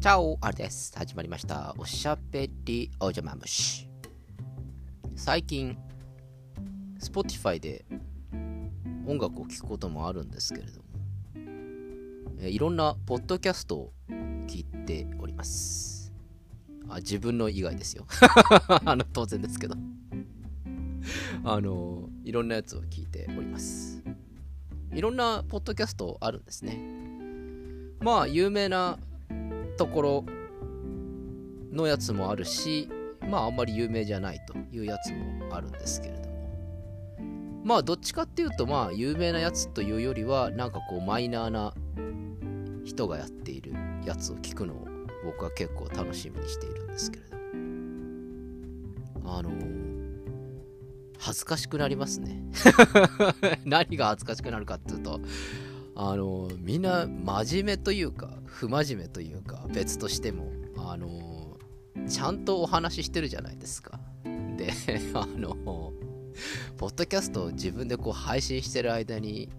チャオあれです。始まりました。おしゃべりおじゃまむし。最近、Spotify で音楽を聴くこともあるんですけれども、えいろんなポッドキャストを聞いております。あ自分の以外ですよ。あの当然ですけど。あの、いろんなやつを聞いております。いろんなポッドキャストあるんですね。まあ、有名なところのやつもあるし、まああんまり有名じゃないというやつもあるんですけれども。まあどっちかっていうとまあ有名なやつというよりはなんかこうマイナーな人がやっているやつを聞くのを僕は結構楽しみにしているんですけれども。あの恥ずかしくなりますね 何が恥ずかしくなるかっていうとあのみんな真面目というか不真面目というか別としてもあのちゃんとお話ししてるじゃないですか。で あのポッドキャストを自分でこう配信してる間に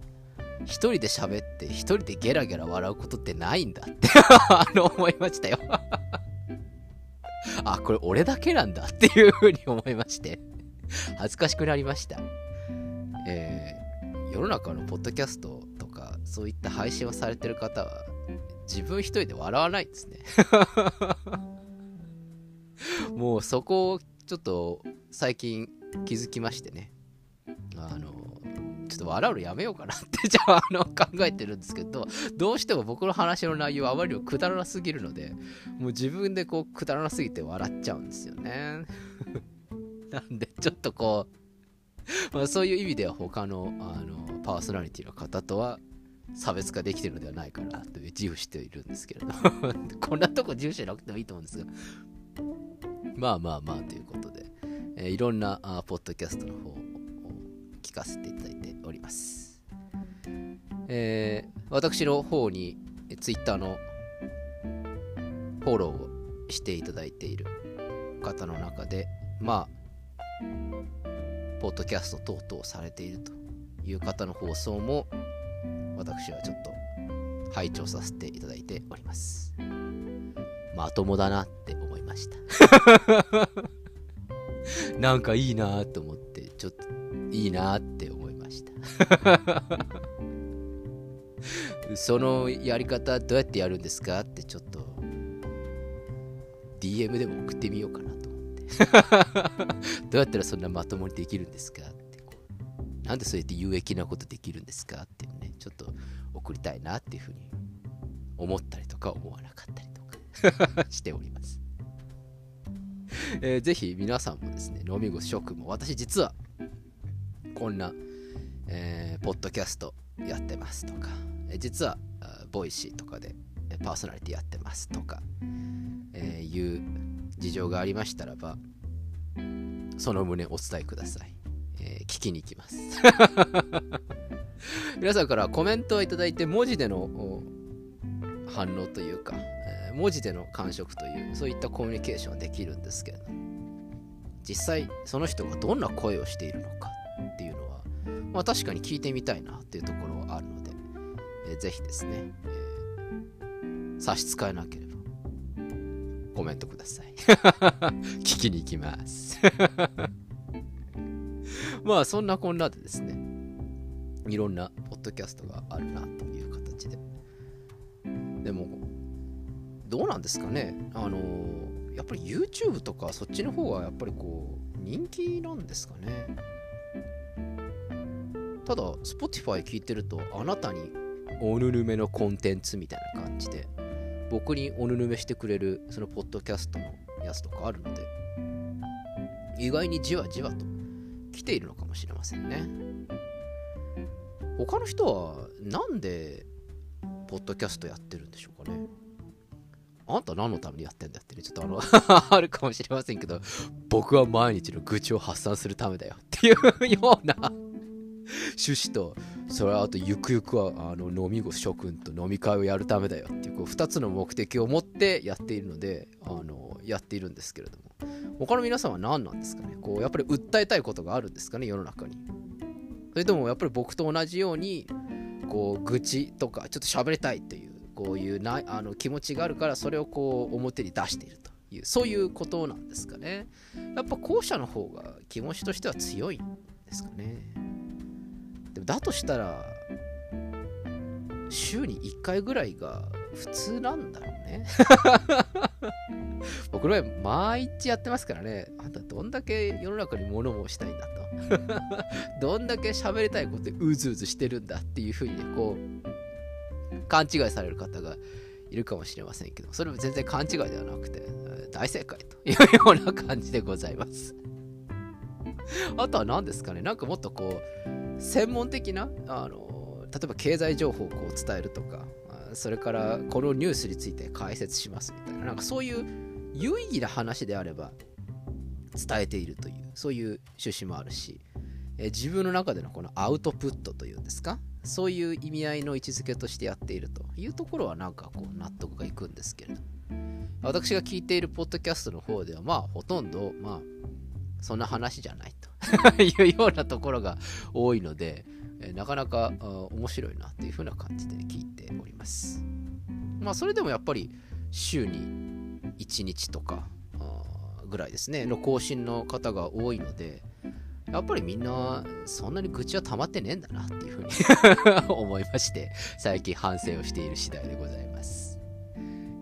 一人で喋って一人でゲラゲラ笑うことってないんだって あの思いましたよ。あこれ俺だけなんだっていうふうに思いまして。恥ずかしくなりました。えー、世の中のポッドキャストそういった配信をされてる方は自分一人で笑わないんですね。もうそこをちょっと最近気づきましてね。あのちょっと笑うのやめようかなって じゃああの考えてるんですけどどうしても僕の話の内容はあまりにもくだらなすぎるのでもう自分でこうくだらなすぎて笑っちゃうんですよね。なんでちょっとこうまあ、そういう意味では他のあのパーソナリティの方とは差別化できてるのではないかなという自負しているんですけれど こんなとこ自負しなくてもいいと思うんですが。まあまあまあということで、えー、いろんなあポッドキャストの方を聞かせていただいております、えー、私の方に Twitter のフォローをしていただいている方の中でまあポッドキャスト等々されているという方の放送も私はちょっと拝聴させていただいております。まともだなって思いました。なんかいいなと思って、ちょっといいなって思いました。そのやり方どうやってやるんですかってちょっと DM でも送ってみようかなと思って。どうやったらそんなまともにできるんですかなんでそうやって有益なことできるんですかってちょっと送りたいなっていうふうに思ったりとか思わなかったりとか しております。えー、ぜひ皆さんもですね、飲み越し食も、私実はこんな、えー、ポッドキャストやってますとか、えー、実は Voicy とかでパーソナリティやってますとか、えー、いう事情がありましたらば、その旨お伝えください。えー、聞きに行きます。皆さんからコメントをいただいて文字での反応というか、え、文字での感触というそういったコミュニケーションできるんですけれど実際その人がどんな声をしているのかっていうのは、まあ、確かに聞いてみたいなっていうところはあるので、えー、ぜひですね、えー、差し支えなければコメントください。聞きに行きます。まあそんなこんなでですね、いろんなポッドキャストがあるなという形で。でも、どうなんですかねあのやっぱり YouTube とかそっちの方はやっぱりこう人気なんですかねただ Spotify 聞いてるとあなたにおぬぬめのコンテンツみたいな感じで僕におぬぬめしてくれるそのポッドキャストのやつとかあるので意外にじわじわと来ているのかもしれませんね。他の人はなんでポッドキャストやってるんでしょうかね？あんた何のためにやってんだってね、ちょっとあの あるかもしれませんけど、僕は毎日の愚痴を発散するためだよっていうような 趣旨と、それはあとゆくゆくはあの飲み子諸君と飲み会をやるためだよっていうこう2つの目的を持ってやっているので、あのやっているんですけれども、他の皆さんは何なんですかね？こうやっぱり訴えたいことがあるんですかね？世の中にそれともやっぱり僕と同じようにこう愚痴とかちょっと喋りたいというこういうなあの気持ちがあるからそれをこう表に出しているというそういうことなんですかね。やっぱ後者の方が気持ちとしては強いんですかね。でもだとしたら週に1回ぐらいが普通なんだろうね。僕の場毎日やってますからね。あんたどんだけ世の中に物申したいんだと。どんだけ喋りたいことでうずうずしてるんだっていうふうにねこう勘違いされる方がいるかもしれませんけど。それも全然勘違いではなくて大正解というような感じでございます。あとは何ですかね。なんかもっとこう専門的なあの例えば経済情報をこう伝えるとか。それからこのニュースについて解説しますみたいな。なんかそういう有意義な話であれば伝えているというそういう趣旨もあるし、え自分の中でのこのアウトプットというんですか？そういう意味合いの位置づけとしてやっているというところはなんかこう納得がいくんですけれど。私が聞いているポッドキャストの方ではまあほとんどまあそんな話じゃないと。いうようなところが多いので、えなかなか面白いなっていう風な感じで聞いております。まあそれでもやっぱり週に1日とかぐらいですねの更新の方が多いのでやっぱりみんなそんなに愚痴は溜まってねえんだなっていうふうに 思いまして最近反省をしている次第でございます、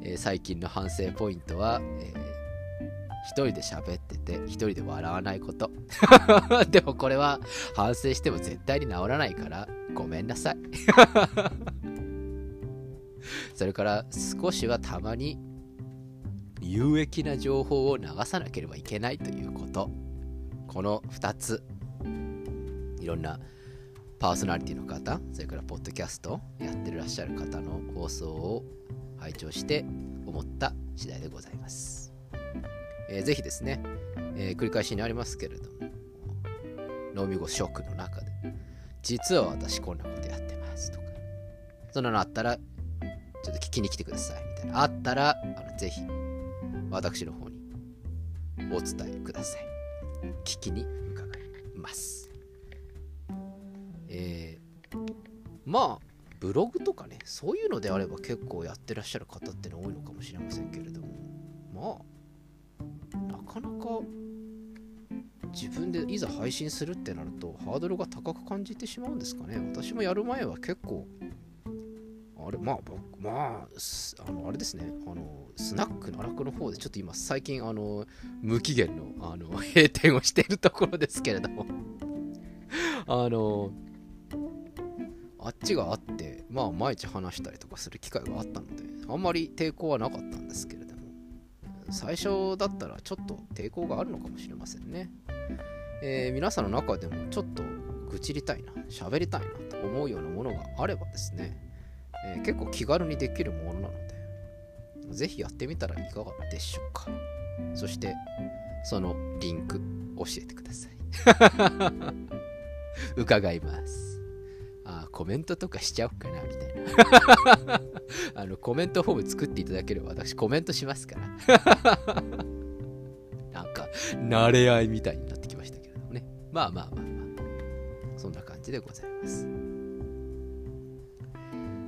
え、最近の反省ポイントは、えー一人で喋ってて一人で笑わないこと。でもこれは反省しても絶対に治らないからごめんなさい。それから少しはたまに有益な情報を流さなければいけないということ。この2つ。いろんなパーソナリティの方それからポッドキャストやってらっしゃる方の放送を拝聴して思った次第でございます、えー、ぜひですね、えー、繰り返しになりますけれども脳みごショックの中で実は私こんなことやってますとかそんなのあったらちょっと聞きに来てくださいみたいなあったらあのぜひ私の方にお伝えください。聞きに伺います。えー、まあ、ブログとかね、そういうのであれば結構やってらっしゃる方っての多いのかもしれませんけれども、まあ自分でいざ配信するってなるとハードルが高く感じてしまうんですかね。私もやる前は結構あれ、まあ僕、まあ、あの、あれですね、あの、スナックの楽の方で、ちょっと今、最近、あの、無期限の、あの、閉店をしているところですけれどもあの、あっちがあって、まあ、毎日話したりとかする機会があったので、あんまり抵抗はなかったんですけれども、最初だったらちょっと抵抗があるのかもしれませんね。えー、皆さんの中でもちょっと愚痴りたいな、喋りたいなと思うようなものがあればですね、えー、結構気軽にできるものなので、ぜひやってみたらいかがでしょうか。そして、そのリンク教えてください。伺います。あ、コメントとかしちゃおうかな、みたいな。あの、コメントフォーム作っていただければ私コメントしますから。なんか、慣れ合いみたいになってきましたけれどもね。まあまあまあまあ。そんな感じでございます。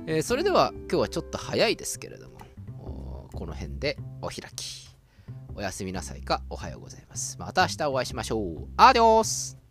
えー、それでは今日はちょっと早いですけれども、この辺でお開き。おやすみなさいかおはようございます。また明日お会いしましょう。アディオス